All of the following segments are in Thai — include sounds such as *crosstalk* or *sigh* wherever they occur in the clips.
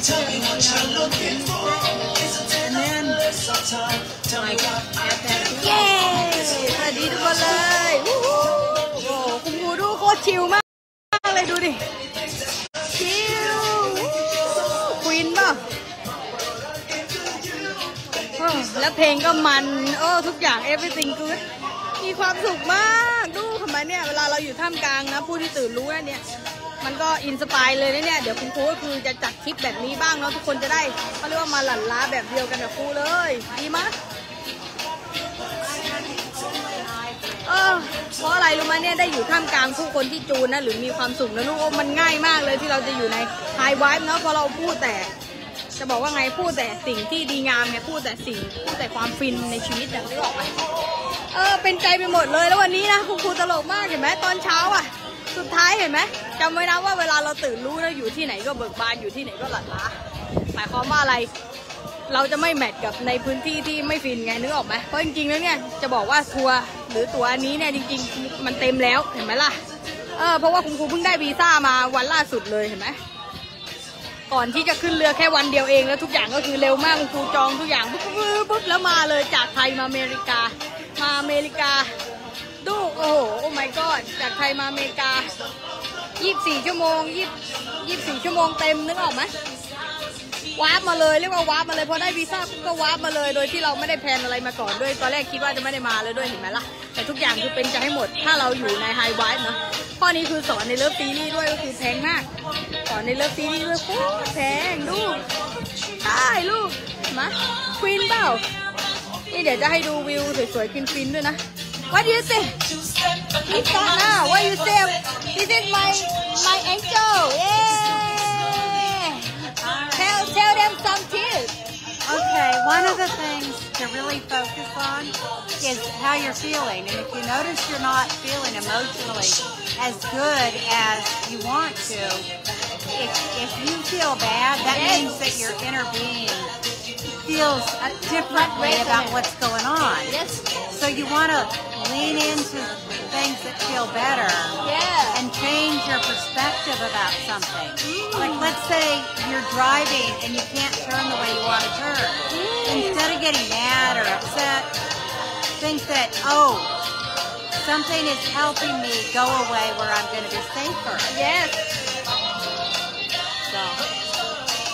And then like at that เย้สวัสดีทุกคนเลยโอ้โหคุณครูดูโคตรชิลมากเลยดูดิ ชิลควีนป่ะอ้แล้วเพลงก็มัน โอ้ ทุกอย่าง everything good มีความสุขมาก ดูทำไมเนี่ย เวลาเราอยู่ท่ามกลางนะ ผู้ที่ตื่นรู้นะเนี่ย มันก็ inspire เลยนะเนี่ย เดี๋ยวคุณครูก็คือจะจัดทริปแบบนี้บ้างเนาะทุกคนจะได้เขาเรียกว่ามาหลั่นล้าแบบเดียวกันกับครูเลย ดีมะเออเพราะอะไรรู้ไหมเนี่ยได้อยู่ท่ามกลางผู้คนที่จูนนะหรือมีความสุขนะลูกโอ้มันง่ายมากเลยที่เราจะอยู่ในไฮไวท์เนาะเพราะเราพูดแต่จะบอกว่าไงพูดแต่สิ่งที่ดีงามไงพูดแต่สิ่งพูดแต่ความฟินในชีวิตอะนึกออกไหมเออเป็นใจไปหมดเลยแล้ววันนี้นะคุณครูตลกมากเห็นไหมตอนเช้าอะ สุดท้ายเห็นไหมจำไว้นะว่าเวลาเราตื่นรู้นะอยู่ที่ไหนก็เบิกบานอยู่ที่ไหนก็หลั่นล้าหมายความว่าอะไร เราจะไม่แมทกับในพื้นที่ที่ไม่ฟินไงนึกออกไหมเพราะจริงๆแล้วเนี่ยจะบอกว่าทัวร์หรือตัวอันนี้เนี่ยจริง ๆ มันเต็มแล้วเห็นไหมล่ะเออเพราะว่าคุณครูเพิ่งได้วีซ่ามาวันล่าสุดเลยเห็นไหมก่อนที่จะขึ้นเรือแค่วันเดียวเองแล้วทุกอย่างก็คือเร็วมากคุณครูจองทุกอย่างปุ๊บปุ๊บปุ๊บแล้วมาเลยจากไทยมาอเมริกา มาอเมริกา my god จากไทยมาอเมริกา 24 ชั่วโมง24 ชั่วโมงเต็มนึกออกไหม warp มาเลยเรียกว่า warp มาเลยพอได้วีซ่าก็ warp มาเลย โดยที่เราไม่ได้ plan อะไรมาก่อนด้วยตอนแรกคิดว่าจะไม่ได้มาเลยด้วยเห็นไหมล่ะ แต่ทุกอย่างคือเป็นใจให้หมด ถ้าเราอยู่ในไฮไวท์เนาะข้อนี้คือสอนใน Love Series ด้วยก็คือแพงมาก สอนใน Love Series ด้วยโคตรแพงลูกใช่ลูกมาควีนเปล่านี่เดี๋ยวจะให้ดูวิวสวยๆฟินๆด้วยนะ What do you say? It's on now. What do you say? This is my my angel. Yeah. Tell tell them some tips. Okay, one of the things to really focus on is how you're feeling. And if you notice you're not feeling emotionally as good as you want to, if, if you feel bad, that Yes. means that your inner being feels differently about what's going on. Yes. So you want to lean into things that feel better Yeah. and change your perspective about something. Like let's say you're driving and you can't turn the way you want to turn. Mm. Instead of getting mad or upset, think that, oh, something is helping me go away where I'm going to be safer. Yes. So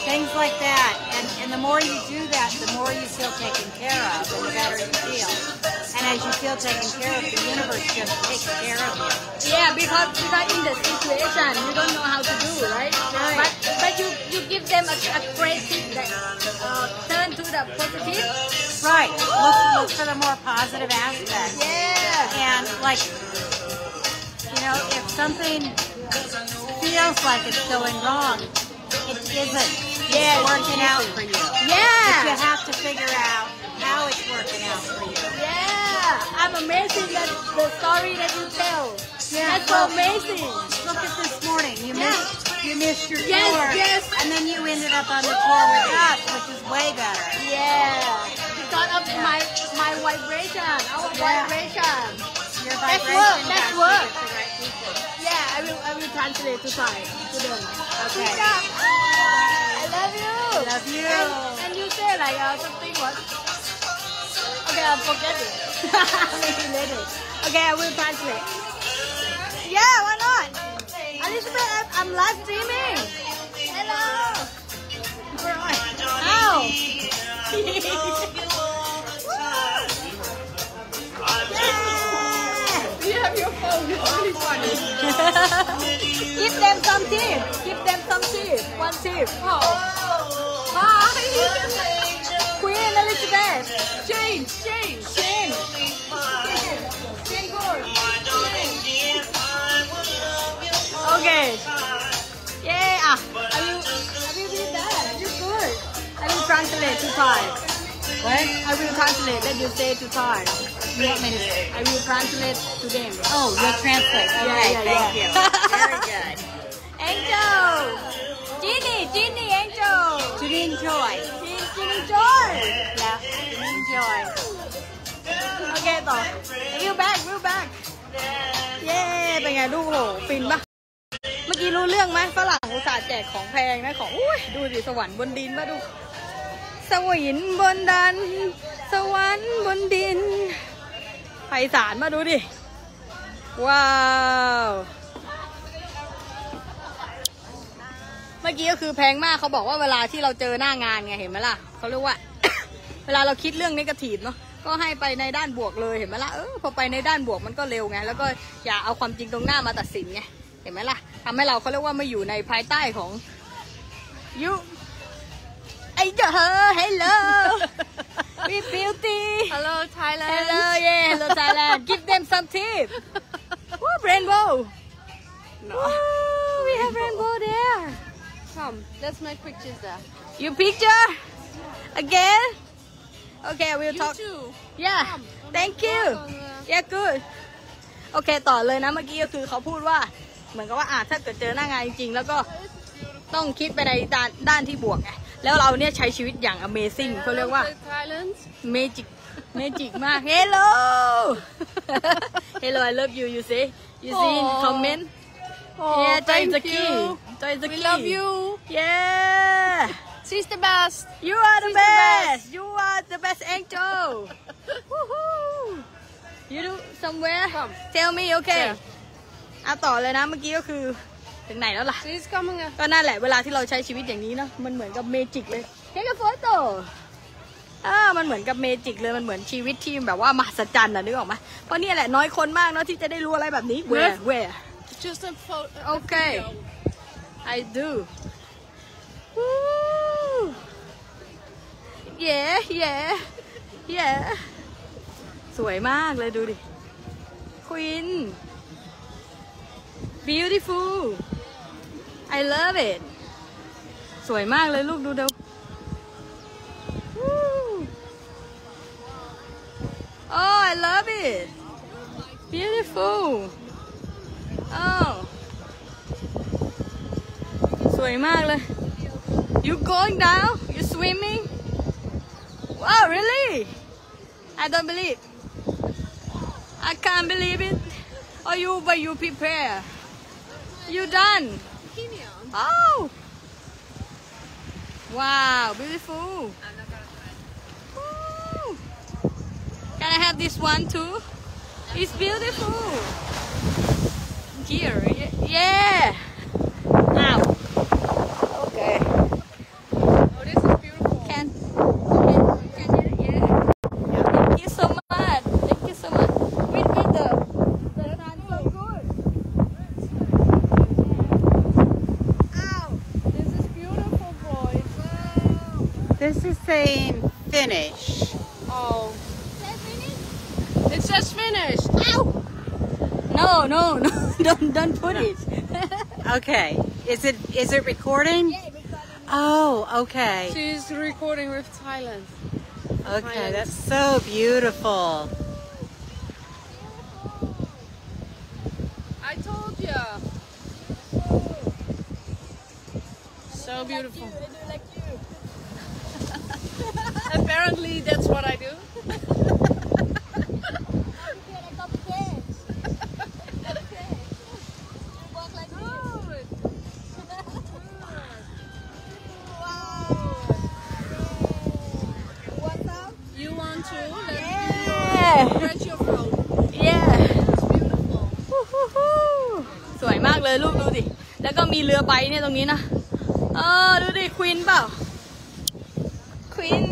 things like that. And, and the more you do that, the more you feel taken care of and the better you feel. And as you feel taken care of, the universe just takes care of you. Yeah, because because in the situation you don't know how to do, right? Right. But but you you give them a, a great tip that uh, turn to the positive. Right. Look, look for the more positive aspects. Yeah. And like, you know, if something feels like it's going wrong, it isn't. Yeah, It's working out for you. Yeah. But you have to figure out how it's working out for you. Yeah. Amazing that the story that you tell. Yeah, That's well- amazing. Look at this morning. You Yeah. missed you missed your Yes, tour. yes. And then you ended up on the tour with us, which is way better. Yeah. Because of my my vibration, our Yeah. vibration. Your That's work, that's work. right. Yeah, I will I will translate to Thai to them. Okay. Good job. I love you. I Love you. And, and you say like uh, something what? Okay, I forget it. Maybe later. *laughs* Okay, I will translate. Yeah, why not? Elizabeth, I'm, I'm live streaming. Hello. How? *laughs* yeah. You have your phone. It's really funny. *laughs* Give them some tip. Give them some tip. One tip. Oh. Hi. Queen Elizabeth. Change. Change good. Okay. Yeah. Ah, I will. I will read that. You good. I will translate to Thai. What? I will translate. Let you say to Thai. You want I will translate to them. Oh, you'll translate. Yeah, Okay, yeah, thank yeah. you. *laughs* Very good. Angel. Ginny, Ginny, Angel. To enjoy. Ginny, Ginny Joy. Yeah, enjoy. โอเคต่อวิวแบ็กวิวแบ็กเย้เป็นไงลูกโหฟินปะเมื่อกี้รู้เรื่องไหมฝรั่งอุตส่าห์แจกของแพงนะของอุ้ยดูดิสวรรค์บนดินมาดูสวรรค์บนดัน สวรรค์บนดินไพศาลมาดูดิ ว้าว มื่อกี้ก็คือแพงมากเขาบอกว่าเวลาที่เราเจอหน้างานไงเห็นไหมล่ะเขาเรียกว่า เวลาเราคิดเรื่องนกาทีฟเนาะก็ให้ไปในด้านบวกเลยเห็นไหมล่ะเออพอไปในด้านบวกมันก็เร็วไงแล้วก็อย่าเอาความจริงตรงหน้ามาตัดสินไงเห็นไหมล่ะทำให้เราเขาเรียกว่าไม่อยู่ในภายใต้ของยุไอ้เจ้าเฮอ hello we beauty Hello Thailand. hello yeah hello Thailand give them some tip Woo, rainbow Woo, we have rainbow there Come, let's make pictures there. you picture again okay we'll You talk too. yeah thank you yeah good โอเคต่อเลยนะเมื่อกี้ก็คือเขาพูดว่า เหมือนกับว่าอะถ้าเกิดเจอหน้างานจริงๆ แล้วก็ต้องคิดไปในด้านด้านที่บวกไงแล้วเราเนี่ยใช้ชีวิตอย่าง amazing เขาเรียกว่า Hello, Thailand. magic magic มาก hello hello I love you you say you see in Aw. comment Oh, yeah Joy thank the key you. Joy the We key love you. yeah She's the best. you are the She's the best you are the best angel Woohoo you do somewhere Come. tell me okay Yeah. อะต่อเลยนะเมื่อกี้ก็คือถึงไหนแล้วล่ะ She's coming. uh, ก็นั่นแหละเวลาที่เราใช้ชีวิตอย่างนี้เนาะมันเหมือนกับเมจิกเลยเทคโฟโต้อ่ามันเหมือนกับเมจิกเลยมันเหมือนชีวิตที่แบบว่ามหัศจรรย์อะนึกออกไหมเพราะเนี่ยแหละน้อยคนมากเนาะที่จะได้รู้อะไรแบบนี้ where where Just a photo. Okay. I do Woo. yeah yeah yeah สวยมากเลยดูดิ Queen beautiful I love it สวยมากเลยลูกดูเดี๋ยว Woo. Oh I love it beautiful Oh สวยมากเลย You going down You swimming Wow really I don't believe I can't believe it Oh you but you prepare You done Bikini on. Oh Wow beautiful Woo. Can I have this one too It's beautiful Here yeah. Ow Okay. Oh, this is beautiful. can can can you yeah. Thank you so much. Thank you so much. With with the the sun so good Ow This is beautiful, boys. This is saying finish. Oh. It says finished. Ow! No no no don't don't put it Okay. Is it is it recording? Oh, okay. She's recording with Thailand. Okay, that's so beautiful. I told you. So beautiful. *laughs* Apparently, that's what I do. Stretch your phone. yeah beautiful. สวยมากเลยลูกดูดิ แล้วก็มีเรือใบเนี่ยตรงนี้นะ เออดูดิควีนเปล่าควีน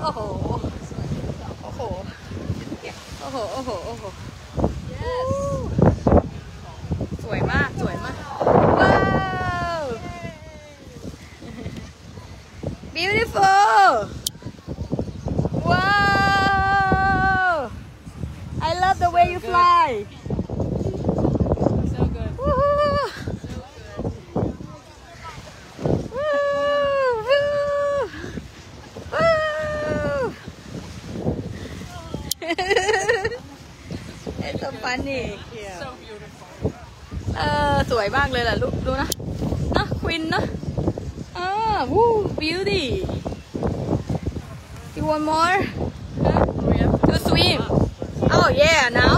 โอ้โห โอ้โห โอ้โห โอ้โห โอ้โห Yes. สวยมาก สวยมาก ว้าว beautiful ว้าว fly So good. Woohoo! Woo! Woo! Woo! *laughs* It's so funny. So beautiful. เออสวยมากเลยแหละลูกดูนะนะควินนะอ่าวู้ beauty you want more We have to swim oh yeah now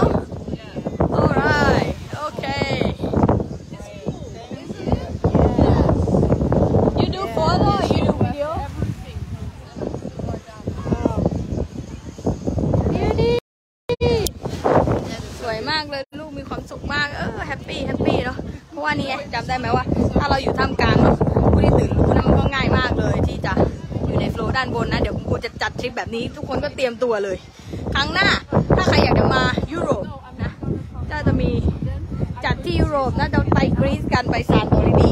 ด้านบนนะ เดี๋ยวคุณครูจะจัดทริปแบบนี้ ทุกคนก็เตรียมตัวเลย ครั้งหน้าถ้าใครอยากจะมายุโรปนะก็จะมีจัดที่ยุโรปนะเราไปกรีซกันไปซานโตรินี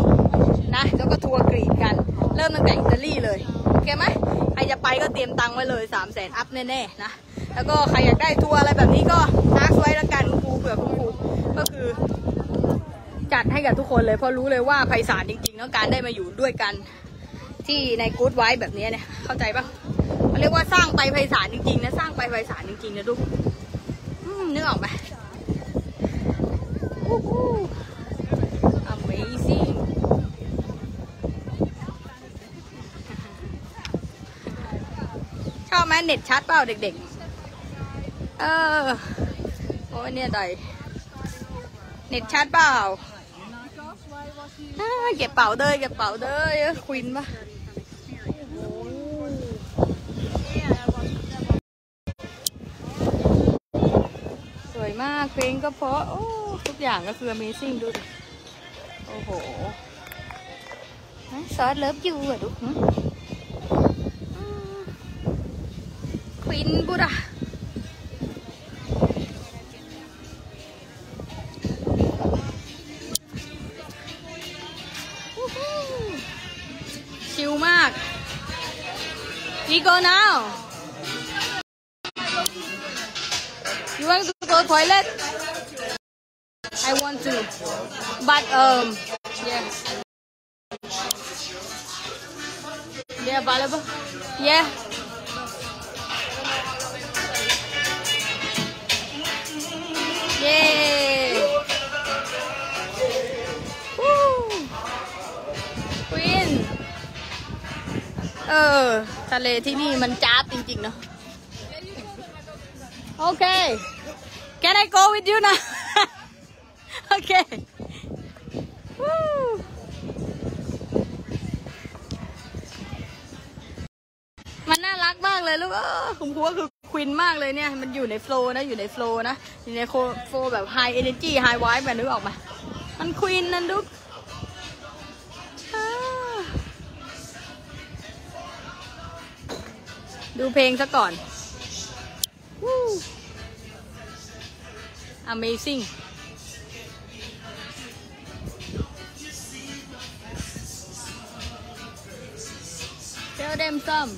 นะแล้วก็ทัวร์กรีซกัน เริ่มตั้งแต่อิตาลีเลยโอเคไหมใครจะไปก็เตรียมตังค์ไว้เลย3 0 0 0 0 0 up แน่ๆนะแล้วก็ใครอยากได้ทัวร์อะไรแบบนี้ก็ทักไว้ละกันคุณครูเผื่อคุณครูก็คือ จัดให้กับทุกคนเลยเพราะรู้เลยว่าไพศาลจริงๆแล้วการได้มาอยู่ด้วยกัน ที่ในกู๊ดไว้แบบนี้เนี่ยเข้าใจปะเขาเรียกว่าสร้างไปไพศาลจริงๆนะสร้างไปไพศาลจริงๆนะทุกนึกออกไหมวู้หู Amazing ชอบไหมเน็ตชัดเปล่าเด็กๆ เออ โอ้ยเนี่ยใดเน็ตชัดเปล่าเก็บเป๋าเด้ยเก็บเป๋าเด้ยเออควินปะสวยมากเพลงก็เพราะโอ้ทุกอย่างก็คือ Amazing ดูดิ โอ้โหซอสเลิฟยูอะดูควินบุระชิลมาก We go now You want to go toilet I want to but um yeah yeah available yeah Yay! Woo! Queen เออ ทะเลที่นี่มันจ้าบจริงๆเนาะ โอเค Can I go with you now? โอเค Woo! มันน่ารักมากเลยลูกเออผมคิดว่าคือควินมากเลยเนี่ย มันอยู่ในโฟล์นะ อยู่ในโฟล์นะ อยู่ในโฟล์แบบไฮเอเนจีไฮไวท์แบบนึกออกมา มันควินนั่นลูกอ่ดูเพลงซะก่อน Amazing Tell them some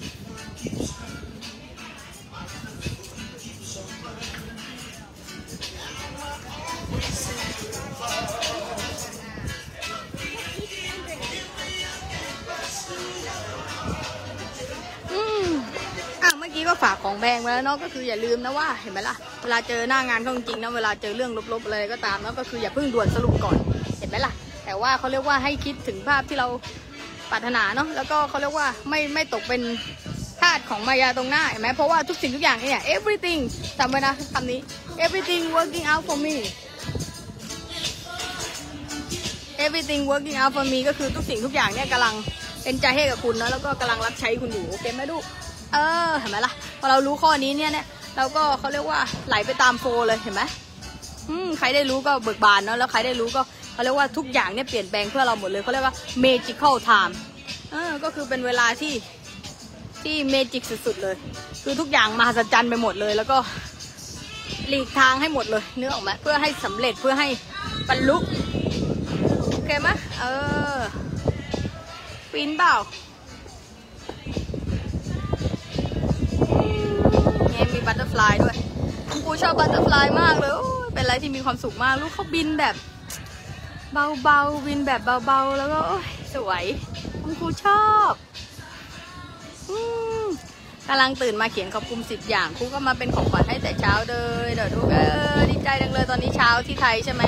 อืมอะเมื่อกี้ก็ฝากของแพงไว้แล้วเนาะก็คืออย่าลืมนะว่าเห็นไหมล่ะ เวลาเจอหน้างานเขาจริงๆนะเวลาเจอเรื่องลบๆอะไรก็ตามเนาะก็คืออย่าเพิ่งด่วนสรุปก่อนเห็นไหมล่ะ แต่ว่าเขาเรียกว่าให้คิดถึงภาพที่เราปรารถนาเนาะแล้วก็เขาเรียกว่าไม่ไม่ตกเป็นทาสของมายาตรงหน้าเห็นไหมเพราะว่าทุกสิ่งทุกอย่างเนี่ย everything จำไว้นะคำนี้ everything working out for me everything working out for me ก็คือทุกสิ่งทุกอย่างเนี่ยกำลังเป็นใจให้กับคุณนะแล้วก็กำลังรับใช้คุณอยู่โอเคไหมลูกเออเห็นไหมล่ะพอเรารู้ข้อนี้เนี่ยเนี่ย เราก็เขาเรียกว่าไหลไปตามโฟเลยเห็นไหมอืมใครได้รู้ก็เบิกบานเนาะแล้วใครได้รู้ก็เขาเรียกว่าทุกอย่างเนี่ยเปลี่ยนแปลงเพื่อเราหมดเลยเขาเรียกว่า magical time เออก็คือเป็นเวลาที่ที่เมจิกสุดๆเลย คือทุกอย่างมหัศจรรย์ไปหมดเลย แล้วก็หลีกทางให้หมดเลยเนึกอออกไหมเพื่อให้สำเร็จเพื่อให้บรรลุโอเคไหมเออปีนเปล่า นี่มี butterfly ด้วยครูชอบ butterfly มากเลยเป็นอะไรที่มีความสุขมาก ลูกเขาบินแบบ เบาๆบินแบบเบาๆ แล้วก็สวยคุณครูชอบกำลังตื่นมาเขียนขอบคุณสิบอย่างครูก็มาเป็นของขวัญให้แต่เช้าเลยเดี๋ยวดูเออดีใจจังเลยตอนนี้เช้าที่ไทยใช่ไหม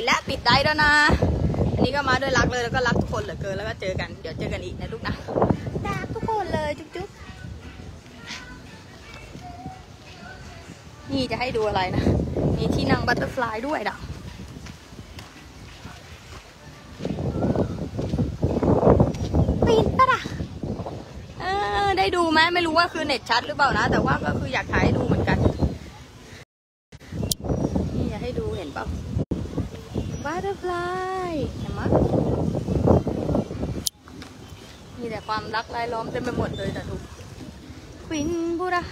ดแล้วปิดได้แล้วนะ อันนี้ก็มาด้วยรักเลยแล้วก็รักทุกคนเหลือเกินแล้วก็เจอกันเดี๋ยวเจอกันอีกนะลูกนะรักทุกคนเลยจุ๊บๆนี่จะให้ดูอะไรนะมีที่นั่งบัตเตอร์ฟลายด้วยนกปีนปะล่ะเออได้ดูไหมไม่รู้ว่าคือเน็ตชัดหรือเปล่านะ แต่ว่าก็คืออยากถ่ายดูเหมือนำลักลายล้อมเต็มไปหมดเลยแต่ทุกควินบุระ